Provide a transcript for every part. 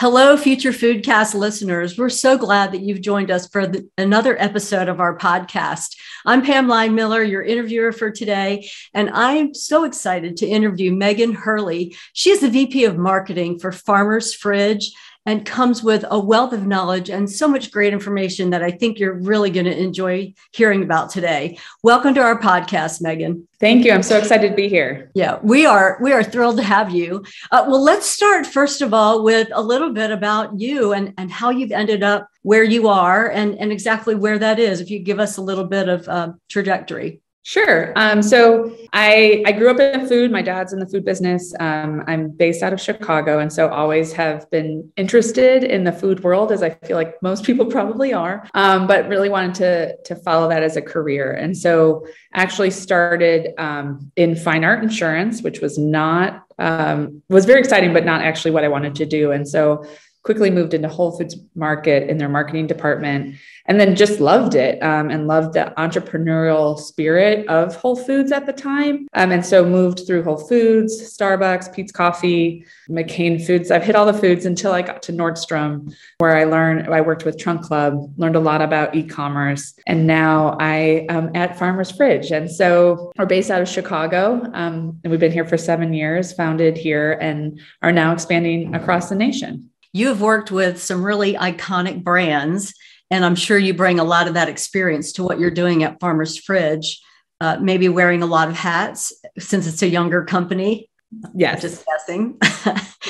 Hello, future Foodcast listeners. We're so glad that you've joined us for the, another episode of our podcast. I'm Pam Line Miller, your interviewer for today, and I'm so excited to interview Meghan Hurley. She is the VP of Marketing for Farmer's Fridge and comes with a wealth of knowledge and so much great information that I think you're really going to enjoy hearing about today. Welcome to our podcast, Meghan. Thank you. I'm so excited to be here. Yeah, we are. We are thrilled to have you. Uh, well, let's start first of all with a little bit about you and, and how you've ended up where you are and, and exactly where that is. If you give us a little bit of uh, trajectory. Sure. Um, so I I grew up in food. My dad's in the food business. Um, I'm based out of Chicago, and so always have been interested in the food world, as I feel like most people probably are. Um, but really wanted to to follow that as a career, and so actually started um, in fine art insurance, which was not um, was very exciting, but not actually what I wanted to do. And so quickly moved into Whole Foods Market in their marketing department, and then just loved it um, and loved the entrepreneurial spirit of Whole Foods at the time. Um, and so moved through Whole Foods, Starbucks, Peet's Coffee, McCain Foods. I've hit all the foods until I got to Nordstrom, where I learned, I worked with Trunk Club, learned a lot about e commerce. And now I am at Farmer's Fridge. And so we're based out of Chicago. Um, and we've been here for seven years, founded here, and are now expanding across the nation. You have worked with some really iconic brands, and I'm sure you bring a lot of that experience to what you're doing at Farmer's Fridge. Uh, maybe wearing a lot of hats since it's a younger company. Yeah, just guessing.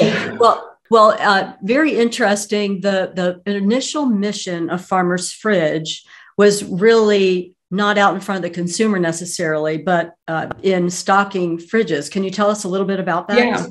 well, well, uh, very interesting. The the initial mission of Farmer's Fridge was really not out in front of the consumer necessarily, but uh, in stocking fridges. Can you tell us a little bit about that? Yeah.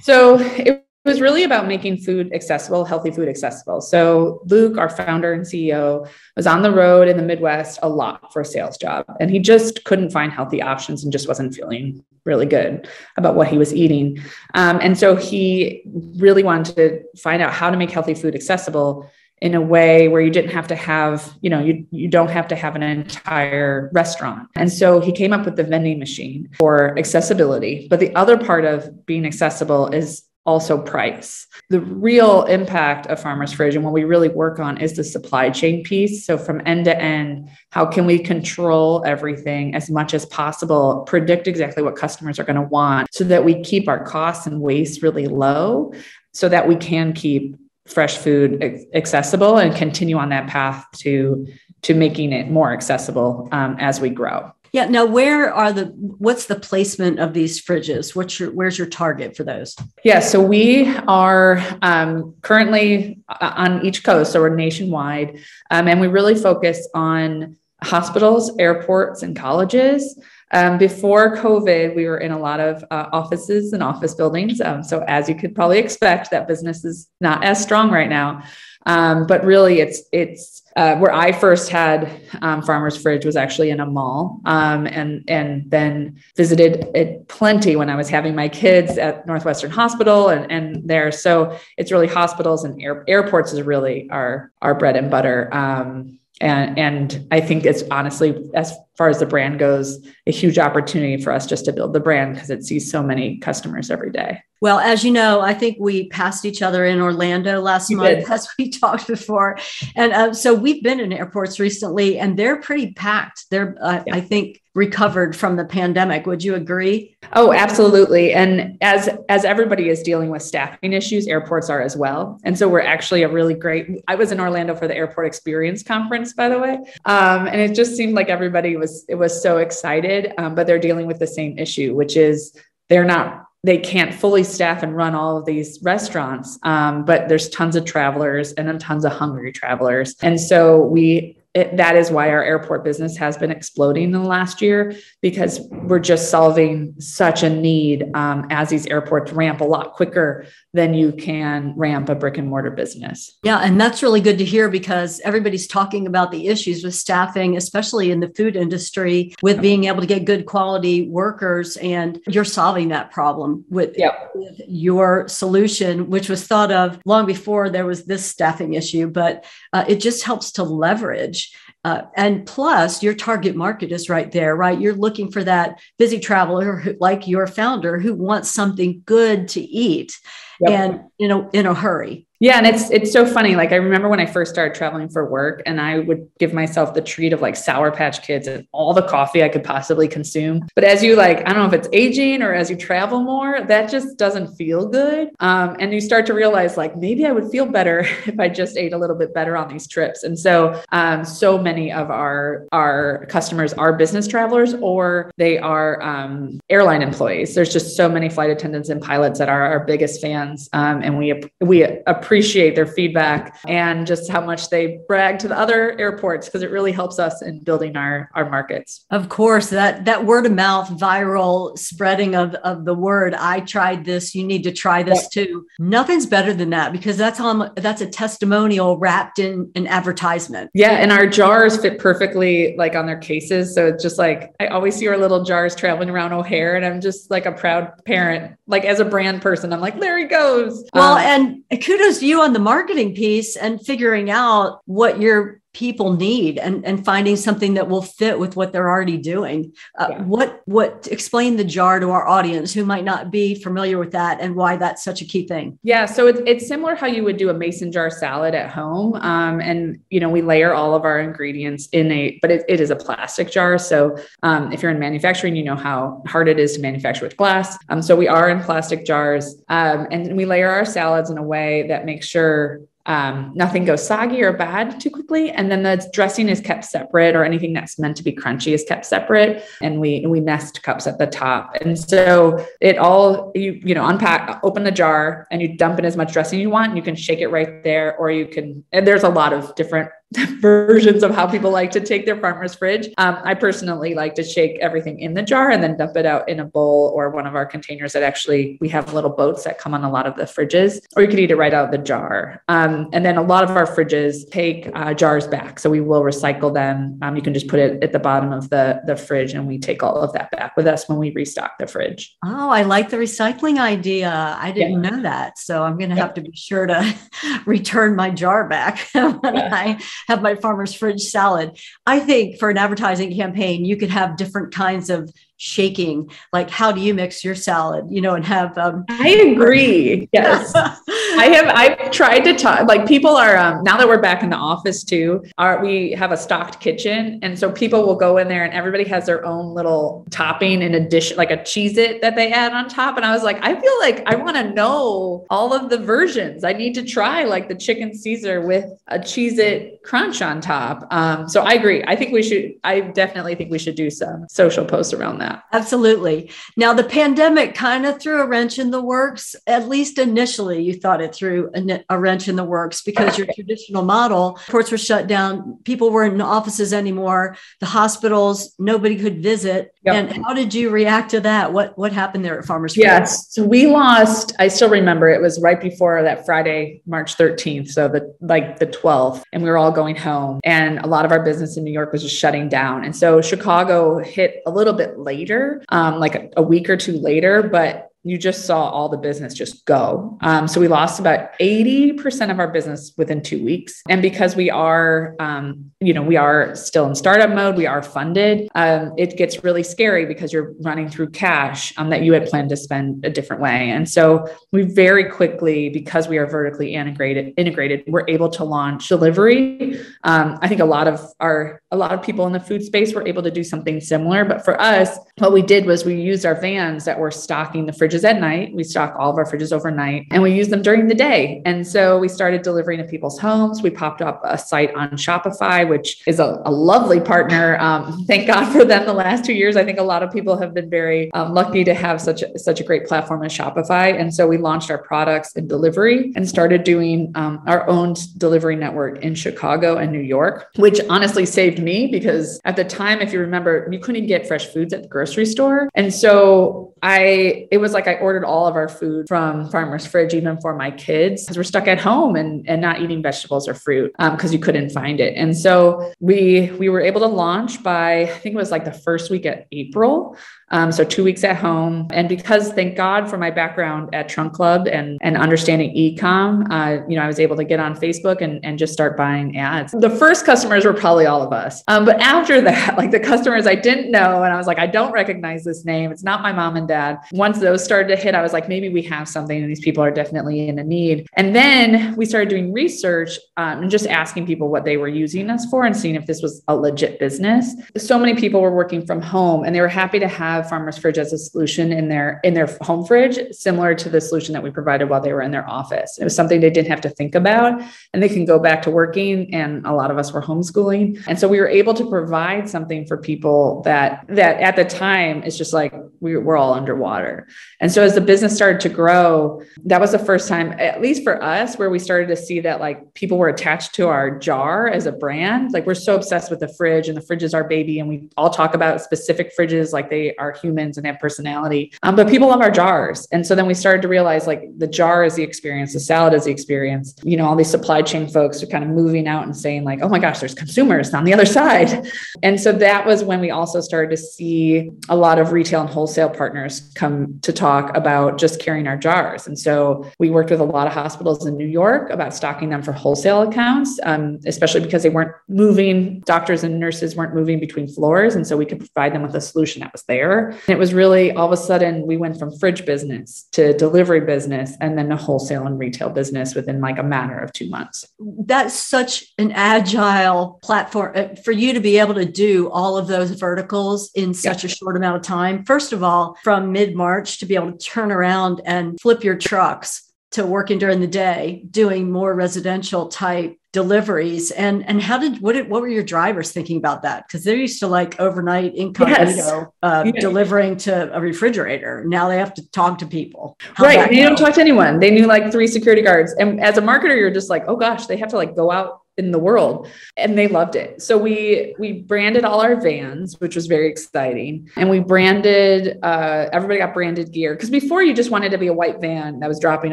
So it was really about making food accessible, healthy food accessible. So, Luke, our founder and CEO, was on the road in the Midwest a lot for a sales job, and he just couldn't find healthy options and just wasn't feeling really good about what he was eating. Um, and so, he really wanted to find out how to make healthy food accessible in a way where you didn't have to have, you know, you, you don't have to have an entire restaurant. And so he came up with the vending machine for accessibility. But the other part of being accessible is also price. The real impact of Farmers Fridge and what we really work on is the supply chain piece. So, from end to end, how can we control everything as much as possible, predict exactly what customers are going to want so that we keep our costs and waste really low so that we can keep fresh food accessible and continue on that path to to making it more accessible um, as we grow. Yeah. Now, where are the what's the placement of these fridges? What's your where's your target for those? Yeah. So we are um, currently uh, on each coast, so we're nationwide, um, and we really focus on hospitals, airports, and colleges. Um, before COVID, we were in a lot of uh, offices and office buildings. Um, so, as you could probably expect, that business is not as strong right now. Um, but really, it's it's uh, where I first had um, Farmer's Fridge was actually in a mall, um, and and then visited it plenty when I was having my kids at Northwestern Hospital and and there. So it's really hospitals and air, airports is really our our bread and butter. Um, and and I think it's honestly as far as the brand goes, a huge opportunity for us just to build the brand because it sees so many customers every day. Well, as you know, I think we passed each other in Orlando last you month, did. as we talked before, and uh, so we've been in airports recently, and they're pretty packed. They're, uh, yeah. I think, recovered from the pandemic. Would you agree? Oh, absolutely. And as as everybody is dealing with staffing issues, airports are as well. And so we're actually a really great. I was in Orlando for the Airport Experience Conference, by the way, um, and it just seemed like everybody was it was so excited, um, but they're dealing with the same issue, which is they're not they can't fully staff and run all of these restaurants um, but there's tons of travelers and then tons of hungry travelers. And so we it, that is why our airport business has been exploding in the last year because we're just solving such a need um, as these airports ramp a lot quicker than you can ramp a brick and mortar business. Yeah, and that's really good to hear because everybody's talking about the issues with staffing, especially in the food industry, with being able to get good quality workers. And you're solving that problem with, yep. with your solution, which was thought of long before there was this staffing issue, but uh, it just helps to leverage uh, and plus, your target market is right there, right? You're looking for that busy traveler who, like your founder who wants something good to eat yep. and you know in a hurry Yeah, and it's it's so funny. Like I remember when I first started traveling for work, and I would give myself the treat of like Sour Patch Kids and all the coffee I could possibly consume. But as you like, I don't know if it's aging or as you travel more, that just doesn't feel good. Um, and you start to realize like maybe I would feel better if I just ate a little bit better on these trips. And so, um, so many of our our customers are business travelers or they are um, airline employees. There's just so many flight attendants and pilots that are our biggest fans, um, and we we appreciate appreciate their feedback and just how much they brag to the other airports because it really helps us in building our our markets. Of course, that that word of mouth viral spreading of, of the word, I tried this, you need to try this too. Nothing's better than that because that's on that's a testimonial wrapped in an advertisement. Yeah, and our jars fit perfectly like on their cases. So it's just like I always see our little jars traveling around O'Hare and I'm just like a proud parent. Like as a brand person, I'm like, there he goes. Well, um, and kudos you on the marketing piece and figuring out what your people need and, and finding something that will fit with what they're already doing. Uh, yeah. What what explain the jar to our audience who might not be familiar with that and why that's such a key thing? Yeah, so it's it's similar how you would do a mason jar salad at home, um, and you know we layer all of our ingredients in a, but it, it is a plastic jar. So um, if you're in manufacturing, you know how hard it is to manufacture with glass. Um, so we are in plastic jars, um, and we layer our salads in a way that makes sure um, nothing goes soggy or bad too quickly. And then the dressing is kept separate, or anything that's meant to be crunchy is kept separate. And we we nest cups at the top. And so it all you you know unpack, open the jar, and you dump in as much dressing you want. You can shake it right there, or you can. And there's a lot of different versions of how people like to take their farmer's fridge. Um, I personally like to shake everything in the jar and then dump it out in a bowl or one of our containers that actually we have little boats that come on a lot of the fridges, or you could eat it right out of the jar. Um, and then a lot of our fridges take uh, jars back, so we will recycle them. Um, you can just put it at the bottom of the the fridge, and we take all of that back with us when we restock the fridge. Oh, I like the recycling idea. I didn't yeah. know that, so I'm going to yeah. have to be sure to return my jar back when yeah. I have my farmer's fridge salad. I think for an advertising campaign, you could have different kinds of shaking like how do you mix your salad you know and have um i agree yes i have i've tried to talk like people are um now that we're back in the office too are we have a stocked kitchen and so people will go in there and everybody has their own little topping in addition like a Cheez-It that they add on top and i was like i feel like i want to know all of the versions i need to try like the chicken caesar with a Cheez-It crunch on top um so i agree i think we should i definitely think we should do some social posts around that that. Absolutely. Now, the pandemic kind of threw a wrench in the works. At least initially, you thought it threw a, a wrench in the works because your traditional model, courts were shut down, people weren't in offices anymore, the hospitals, nobody could visit. Yep. And how did you react to that? What what happened there at Farmers? Yes, so we lost. I still remember it was right before that Friday, March 13th, so the like the 12th, and we were all going home, and a lot of our business in New York was just shutting down, and so Chicago hit a little bit later, um, like a, a week or two later, but you just saw all the business just go. Um, so we lost about 80% of our business within two weeks. And because we are, um, you know, we are still in startup mode, we are funded, um, it gets really scary because you're running through cash um, that you had planned to spend a different way. And so we very quickly, because we are vertically integrated, integrated, we're able to launch delivery. Um, I think a lot of our, a lot of people in the food space were able to do something similar. But for us, what we did was we used our vans that were stocking the fridge fridges at night. We stock all of our fridges overnight and we use them during the day. And so we started delivering to people's homes. We popped up a site on Shopify, which is a, a lovely partner. Um, thank God for them the last two years. I think a lot of people have been very um, lucky to have such a, such a great platform as Shopify. And so we launched our products and delivery and started doing um, our own delivery network in Chicago and New York, which honestly saved me because at the time, if you remember, you couldn't get fresh foods at the grocery store. And so I, it was like I ordered all of our food from Farmer's Fridge, even for my kids, because we're stuck at home and, and not eating vegetables or fruit because um, you couldn't find it. And so we we were able to launch by I think it was like the first week of April. Um, so two weeks at home. And because thank God for my background at Trunk Club and, and understanding ecom, uh, you know, I was able to get on Facebook and, and just start buying ads. The first customers were probably all of us. Um, but after that, like the customers I didn't know, and I was like, I don't recognize this name. It's not my mom and dad. Once those started to hit, I was like, maybe we have something and these people are definitely in a need. And then we started doing research um, and just asking people what they were using us for and seeing if this was a legit business. So many people were working from home and they were happy to have Farmer's Fridge as a solution in their in their home fridge, similar to the solution that we provided while they were in their office. It was something they didn't have to think about and they can go back to working. And a lot of us were homeschooling. And so we were able to provide something for people that that at the time it's just like we were all underwater. And so as the business started to grow, that was the first time, at least for us, where we started to see that like people were attached to our jar as a brand. Like we're so obsessed with the fridge and the fridge is our baby. And we all talk about specific fridges like they are humans and have personality. Um, but people love our jars. And so then we started to realize like the jar is the experience, the salad is the experience. You know, all these supply chain folks are kind of moving out and saying, like, oh my gosh, there's consumers on the other side. And so that was when we also started to see a lot of retail and wholesale partners come to talk about just carrying our jars. And so we worked with a lot of hospitals in New York about stocking them for wholesale accounts, um, especially because they weren't moving, doctors and nurses weren't moving between floors. And so we could provide them with a solution that was there. And it was really all of a sudden we went from fridge business to delivery business and then a wholesale and retail business within like a matter of two months. That's such an agile platform uh, for you to be able to do all of those verticals in such a short amount of time. First of all, from mid March to be able to turn around and flip your trucks to working during the day, doing more residential type deliveries. And and how did what did, what were your drivers thinking about that? Because they're used to like overnight incognito yes. uh, delivering to a refrigerator. Now they have to talk to people. How right. they don't talk to anyone. They knew like three security guards. And as a marketer you're just like oh gosh they have to like go out in the world and they loved it. So we we branded all our vans which was very exciting. And we branded uh, everybody got branded gear. Because before you just wanted to be a white van that was dropping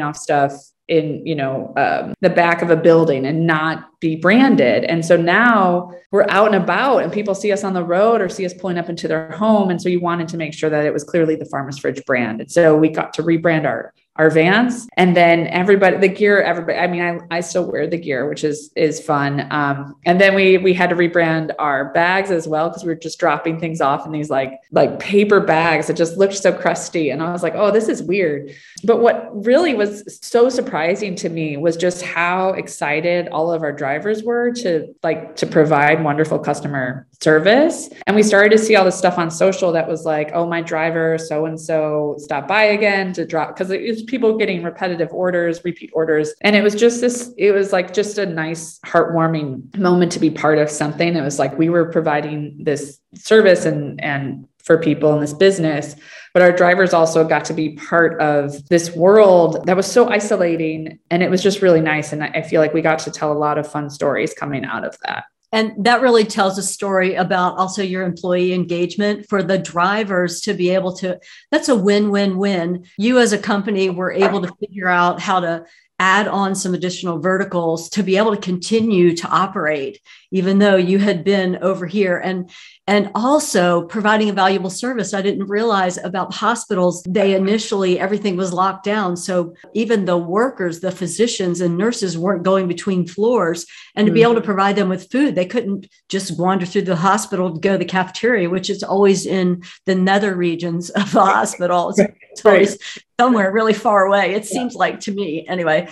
off stuff in you know um, the back of a building and not be branded. And so now we're out and about and people see us on the road or see us pulling up into their home. And so you wanted to make sure that it was clearly the farmers fridge brand. And so we got to rebrand our our vans. And then everybody the gear everybody i mean i, I still wear the gear which is is fun. Um, and then we we had to rebrand our bags as well because we were just dropping things off in these like like paper bags that just looked so crusty. And i was like oh this is weird. But what really was so surprising to me was just how excited all of our drivers were to like to provide wonderful customer service. And we started to see all this stuff on social that was like oh my driver so and so stopped by again to drop because it was people getting repetitive orders, repeat orders. And it was just this, it was like just a nice, heartwarming moment to be part of something. It was like we were providing this service and, and for people in this business but our drivers also got to be part of this world that was so isolating and it was just really nice and i feel like we got to tell a lot of fun stories coming out of that and that really tells a story about also your employee engagement for the drivers to be able to that's a win-win-win. You as a company were able to figure out how to add on some additional verticals to be able to continue to operate even though you had been over here. And and also providing a valuable service. I didn't realize about hospitals they initially everything was locked down. So even the workers the physicians and nurses weren't going between floors and to be able to mm-hmm. provide them with food they couldn't just wander through the hospital to go to the cafeteria which is always in the nether regions of the always somewhere really far away it seems like to me anyway.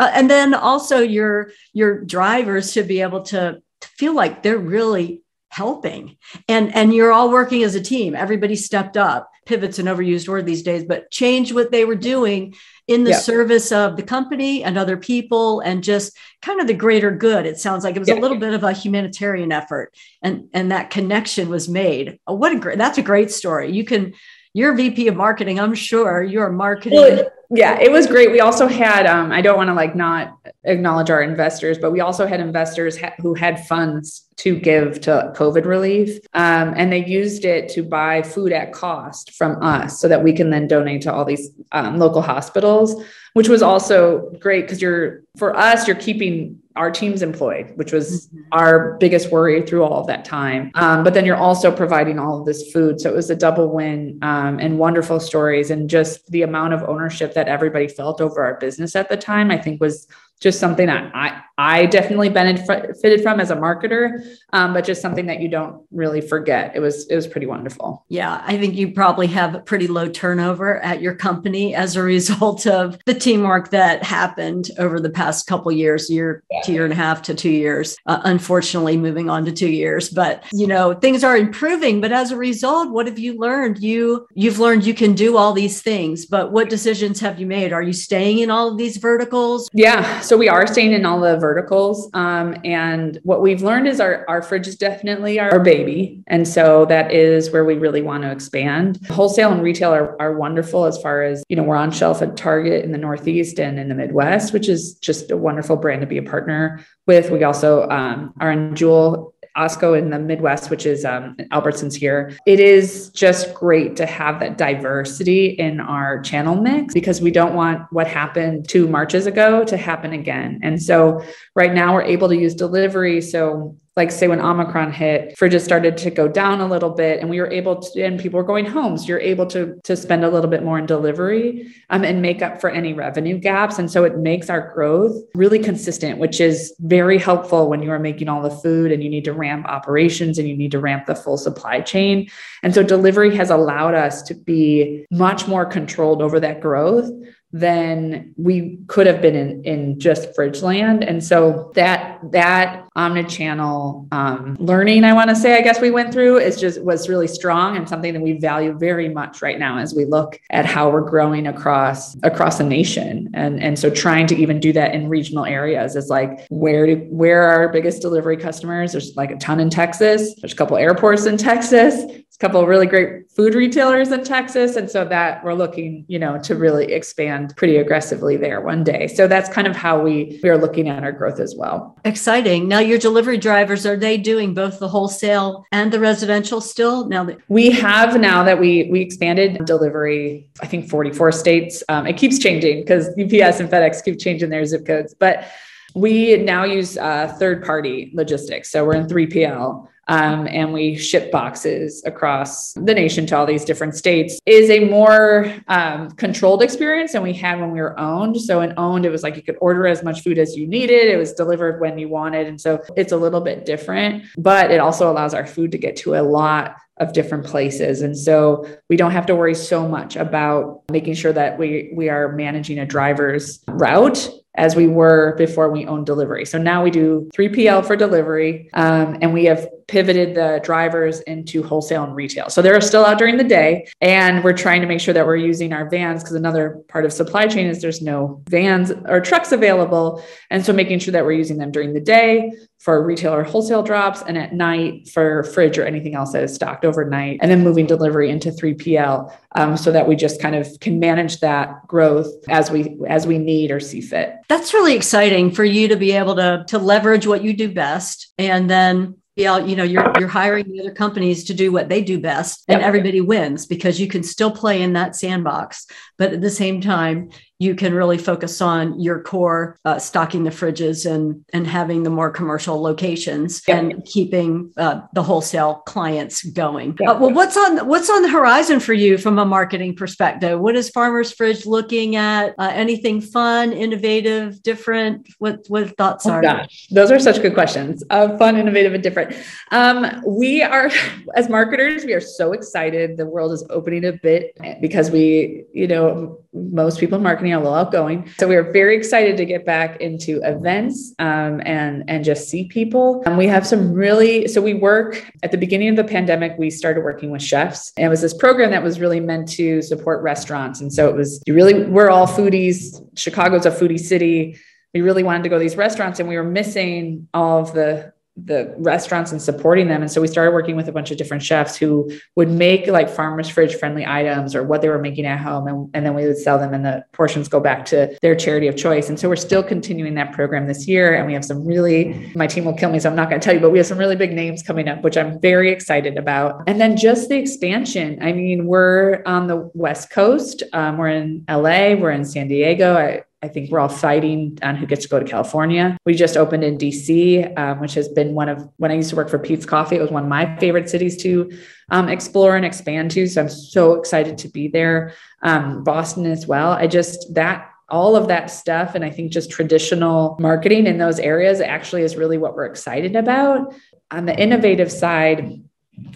Uh, and then also your your drivers should be able to, to feel like they're really helping. And and you're all working as a team. Everybody stepped up. Pivots an overused word these days but change what they were doing in the yeah. service of the company and other people and just kind of the greater good. It sounds like it was yeah. a little bit of a humanitarian effort and and that connection was made. Oh, what a great that's a great story. You can you're VP of marketing. I'm sure you're marketing. Well, yeah, it was great. We also had, um, I don't want to like not acknowledge our investors, but we also had investors ha- who had funds to give to COVID relief. Um, and they used it to buy food at cost from us so that we can then donate to all these um, local hospitals, which was also great because you're, for us, you're keeping our team's employed, which was mm-hmm. our biggest worry through all of that time. Um, but then you're also providing all of this food. So it was a double win um, and wonderful stories. And just the amount of ownership that everybody felt over our business at the time, I think was just something that I, I definitely benefited from as a marketer, um, but just something that you don't really forget. It was it was pretty wonderful. Yeah, I think you probably have a pretty low turnover at your company as a result of the teamwork that happened over the past couple years, year, yeah. year and a half to two years. Uh, unfortunately, moving on to two years, but you know things are improving. But as a result, what have you learned? You you've learned you can do all these things, but what decisions have you made? Are you staying in all of these verticals? Yeah so we are staying in all the verticals. Um, and what we've learned is our, our fridge is definitely our, our baby. And so that is where we really want to expand. Wholesale and retail are, are wonderful as far as, you know, we're on shelf at Target in the Northeast and in the Midwest, which is just a wonderful brand to be a partner with. We also um, are in Jewel Osco in the Midwest, which is um, Albertsons here. It is just great to have that diversity in our channel mix because we don't want what happened two Marches ago to happen again. And so right now we're able to use delivery. So like say when Omicron hit, fridges started to go down a little bit and we were able to, and people were going home. So you're able to, to spend a little bit more in delivery um, and make up for any revenue gaps. And so it makes our growth really consistent, which is very helpful when you are making all the food and you need to ramp operations and you need to ramp the full supply chain. And so delivery has allowed us to be much more controlled over that growth than we could have been in, in just fridge land. And so that that omni-channel um, learning, I want to say, I guess we went through is just was really strong and something that we value very much right now as we look at how we're growing across across the nation. And, and so trying to even do that in regional areas is like where do where are our biggest delivery customers? There's like a ton in Texas. There's a couple airports in Texas couple of really great food retailers in Texas. And so that we're looking, you know, to really expand pretty aggressively there one day. So that's kind of how we, we are looking at our growth as well. Exciting. Now your delivery drivers, are they doing both the wholesale and the residential still? Now that we have now that we we expanded delivery, I think 44 states. Um, it keeps changing because UPS and FedEx keep changing their zip codes, but we now use uh, third party logistics. So we're in 3PL um, and we ship boxes across the nation to all these different states is a more um, controlled experience than we had when we were owned. So in owned, it was like you could order as much food as you needed. It was delivered when you wanted. And so it's a little bit different, but it also allows our food to get to a lot of different places. And so we don't have to worry so much about making sure that we, we are managing a driver's route as we were before we owned delivery. So now we do 3PL for delivery, um, and we have pivoted the drivers into wholesale and retail. So they're still out during the day, and we're trying to make sure that we're using our vans because another part of supply chain is there's no vans or trucks available. And so making sure that we're using them during the day for retail or wholesale drops and at night for fridge or anything else that is stocked overnight and then moving delivery into 3pl um, so that we just kind of can manage that growth as we as we need or see fit that's really exciting for you to be able to to leverage what you do best and then yeah, you know, you're you're hiring the other companies to do what they do best, and yep. everybody wins because you can still play in that sandbox, but at the same time, you can really focus on your core uh, stocking the fridges and and having the more commercial locations yep. and keeping uh, the wholesale clients going. Yep. uh, well what's on what's on the horizon for you from a marketing perspective? What is farmers fridge looking at? Uh, anything fun innovative different? What what thoughts oh, are? gosh those are such good questions. Uh, fun innovative and different. Um, we are as marketers we are so excited. The world is opening a bit because we you know most people in marketing are a little outgoing. So we are very excited to get back into events um, and and just see people. And we have some really so we work at the beginning of the pandemic. We started working with chefs, and it was this program that was really meant to support restaurants. And so it was you really we're all foodies. Chicago's a foodie city. We really wanted to go to these restaurants, and we were missing all of the the restaurants and supporting them. And so we started working with a bunch of different chefs who would make like farmers fridge friendly items or what they were making at home. And, and then we would sell them and the portions go back to their charity of choice. And so we're still continuing that program this year. And we have some really, my team will kill me. So I'm not going to tell you, but we have some really big names coming up, which I'm very excited about. And then just the expansion. I mean, we're on the West Coast. Um, we're in LA, we're in San Diego. I, I think we're all fighting on who gets to go to California. We just opened in DC, um, which has been one of when I used to work for Peet's Coffee. It was one of my favorite cities to um, explore and expand to. So I'm so excited to be there. Um, Boston as well. I just that all of that stuff and i think just traditional marketing in those areas actually is really what we're excited about on the innovative side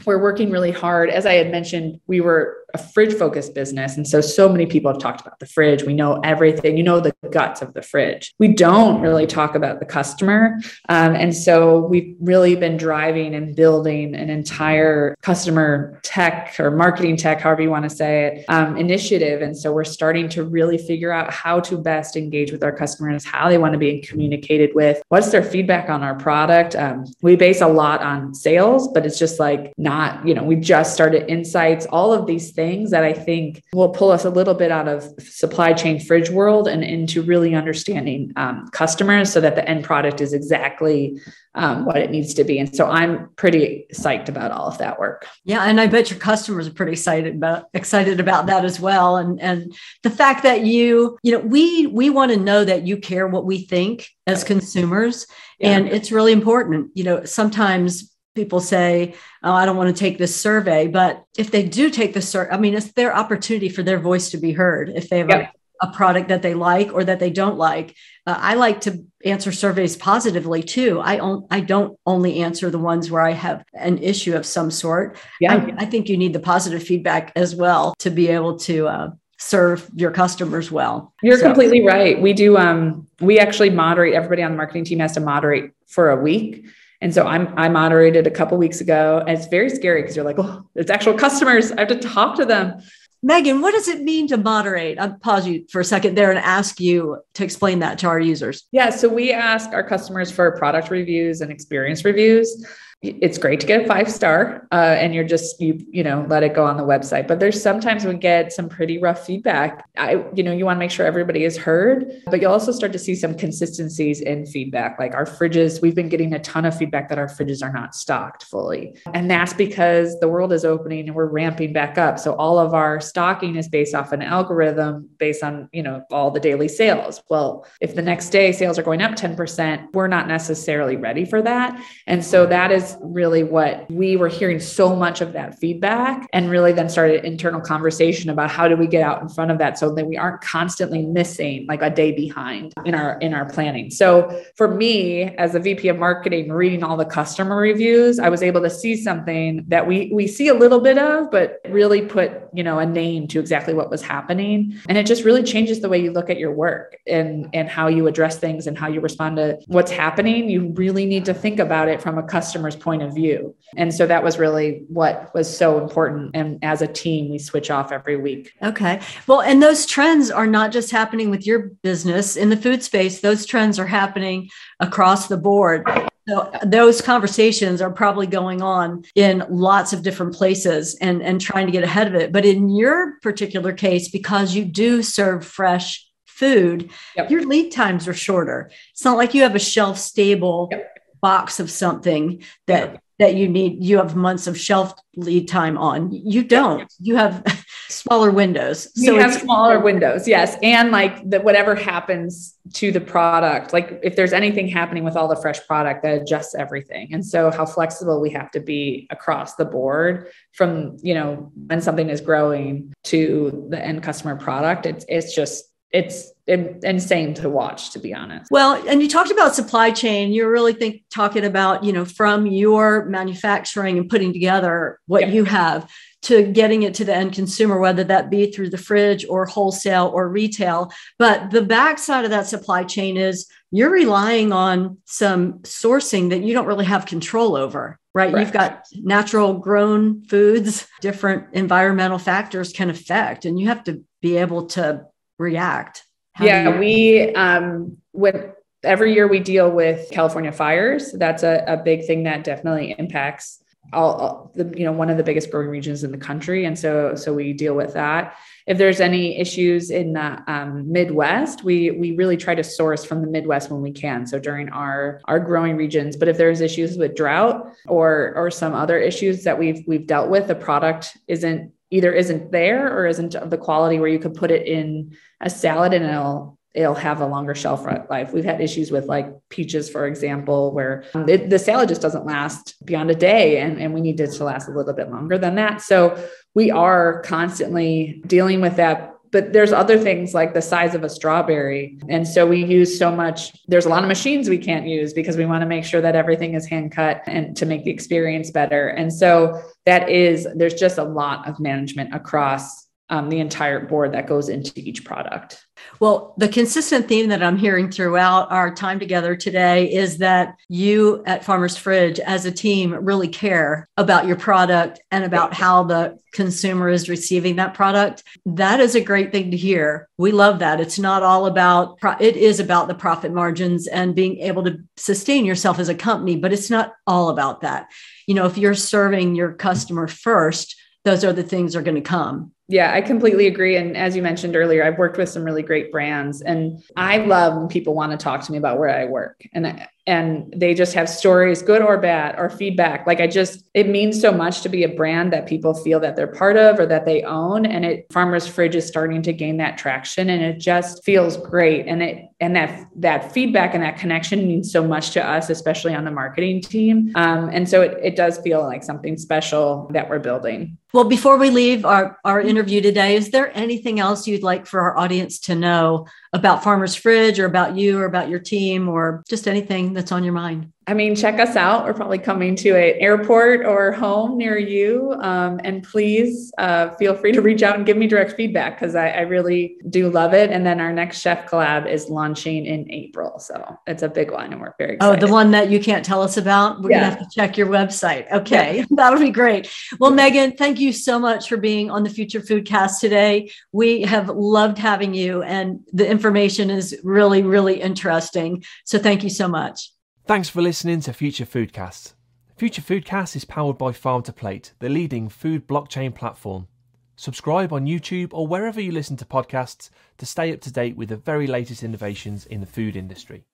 we're working really hard as i had mentioned we were a fridge focused business. And so, so many people have talked about the fridge. We know everything, you know, the guts of the fridge. We don't really talk about the customer. Um, and so, we've really been driving and building an entire customer tech or marketing tech, however you want to say it, um, initiative. And so, we're starting to really figure out how to best engage with our customers, how they want to be communicated with, what's their feedback on our product. Um, we base a lot on sales, but it's just like not, you know, we just started insights, all of these things things that I think will pull us a little bit out of supply chain fridge world and into really understanding um, customers so that the end product is exactly um, what it needs to be. And so I'm pretty psyched about all of that work. Yeah, and I bet your customers are pretty excited about excited about that as well. And and the fact that you you know we we want to know that you care what we think as consumers, yeah. and it's really important. You know, sometimes people say, oh, I don't want to take this survey. But if they do take the survey, I mean, it's their opportunity for their voice to be heard if they have yep. a, a, product that they like or that they don't like. Uh, I like to answer surveys positively too. I, on, I don't only answer the ones where I have an issue of some sort. Yeah. I, I think you need the positive feedback as well to be able to uh, serve your customers well. You're so. completely right. We do um we actually moderate everybody on the marketing team has to moderate for a week and so I'm I moderated a couple weeks ago, and it's very scary because you're like, oh, it's actual customers. I have to talk to them. Meghan, what does it mean to moderate? I'll pause you for a second there and ask you to explain that to our users. Yeah, so we ask our customers for product reviews and experience reviews it's great to get a five star uh, and you're just you you know let it go on the website. But there's sometimes we get some pretty rough feedback. I you know you want to make sure everybody is heard but you'll also start to see some consistencies in feedback. Like our fridges we've been getting a ton of feedback that our fridges are not stocked fully. And that's because the world is opening and we're ramping back up. So all of our stocking is based off an algorithm based on you know all the daily sales. Well if the next day sales are going up 10% we're not necessarily ready for that. And so that is really what we were hearing so much of that feedback and really then started internal conversation about how do we get out in front of that so that we aren't constantly missing like a day behind in our in our planning. So for me as a VP of marketing reading all the customer reviews, I was able to see something that we we see a little bit of but really put, you know, a name to exactly what was happening and it just really changes the way you look at your work and and how you address things and how you respond to what's happening. You really need to think about it from a customer's point of view. And so that was really what was so important. And as a team, we switch off every week. Okay. Well, and those trends are not just happening with your business in the food space, those trends are happening across the board. So those conversations are probably going on in lots of different places and, and trying to get ahead of it. But in your particular case, because you do serve fresh food, yep. your lead times are shorter. It's not like you have a shelf stable yep box of something that yeah. that you need you have months of shelf lead time on. You don't. You have smaller windows. So you have smaller windows yes. And like that whatever happens to the product like if there's anything happening with all the fresh product that adjusts everything. And so how flexible we have to be across the board from you know when something is growing to the end customer product it's it's just it's insane to watch to be honest well and you talked about supply chain you're really think talking about you know from your manufacturing and putting together what you have to getting it to the end consumer whether that be through the fridge or wholesale or retail but the backside of that supply chain is you're relying on some sourcing that you don't really have control over right? right? You've got natural grown foods, different environmental factors can affect, and you have to be able to react? How yeah, we um, when every year we deal with California fires. That's a, a big thing that definitely impacts all, all, the you know one of the biggest growing regions in the country, and so so we deal with that. If there's any issues in the um, Midwest, we we really try to source from the Midwest when we can. So during our our growing regions, but if there's issues with drought or or some other issues that we've we've dealt with, the product isn't either isn't there or isn't of the quality where you could put it in a salad and it'll it'll have a longer shelf life. We've had issues with like peaches, for example, where um, it, the salad just doesn't last beyond a day and, and we need it to last a little bit longer than that. So we are constantly dealing with that but there's other things like the size of a strawberry and so we use so much there's a lot of machines we can't use because we want to make sure that everything is hand cut and to make the experience better and so that is there's just a lot of management across um, the entire board that goes into each product. Well, the consistent theme that I'm hearing throughout our time together today is that you at Farmers Fridge as a team really care about your product and about how the consumer is receiving that product. That is a great thing to hear. We love that. It's not all about, it is about the profit margins and being able to sustain yourself as a company, but it's not all about that. You know, if you're serving your customer first, those are the things are going to come yeah, I completely agree. And as you mentioned earlier, I've worked with some really great brands, and I love when people want to talk to me about where I work. And and they just have stories, good or bad, or feedback. Like I just, it means so much to be a brand that people feel that they're part of or that they own. And it Farmers Fridge is starting to gain that traction, and it just feels great. And it and that that feedback and that connection means so much to us, especially on the marketing team. Um, and so it, it does feel like something special that we're building. Well, before we leave our, our interview today, is there anything else you'd like for our audience to know about Farmers Fridge or about you or about your team or just anything that's on your mind? I mean, check us out. We're probably coming to an airport or home near you. Um, and please uh, feel free to reach out and give me direct feedback because I, I, really do love it. And then our next chef collab is launching in April. So it's a big one and we're very excited. Oh, the one that you can't tell us about? We're yeah. going to have to check your website. Okay. Yeah. That'll be great. Well, Meghan, thank you so much for being on the Future Foodcast today. We have loved having you, and the information is really, really interesting. So thank you so much. Thanks for listening to Future Foodcast. Future Foodcast is powered by Farm to Plate, the leading food blockchain platform. Subscribe on YouTube or wherever you listen to podcasts to stay up to date with the very latest innovations in the food industry.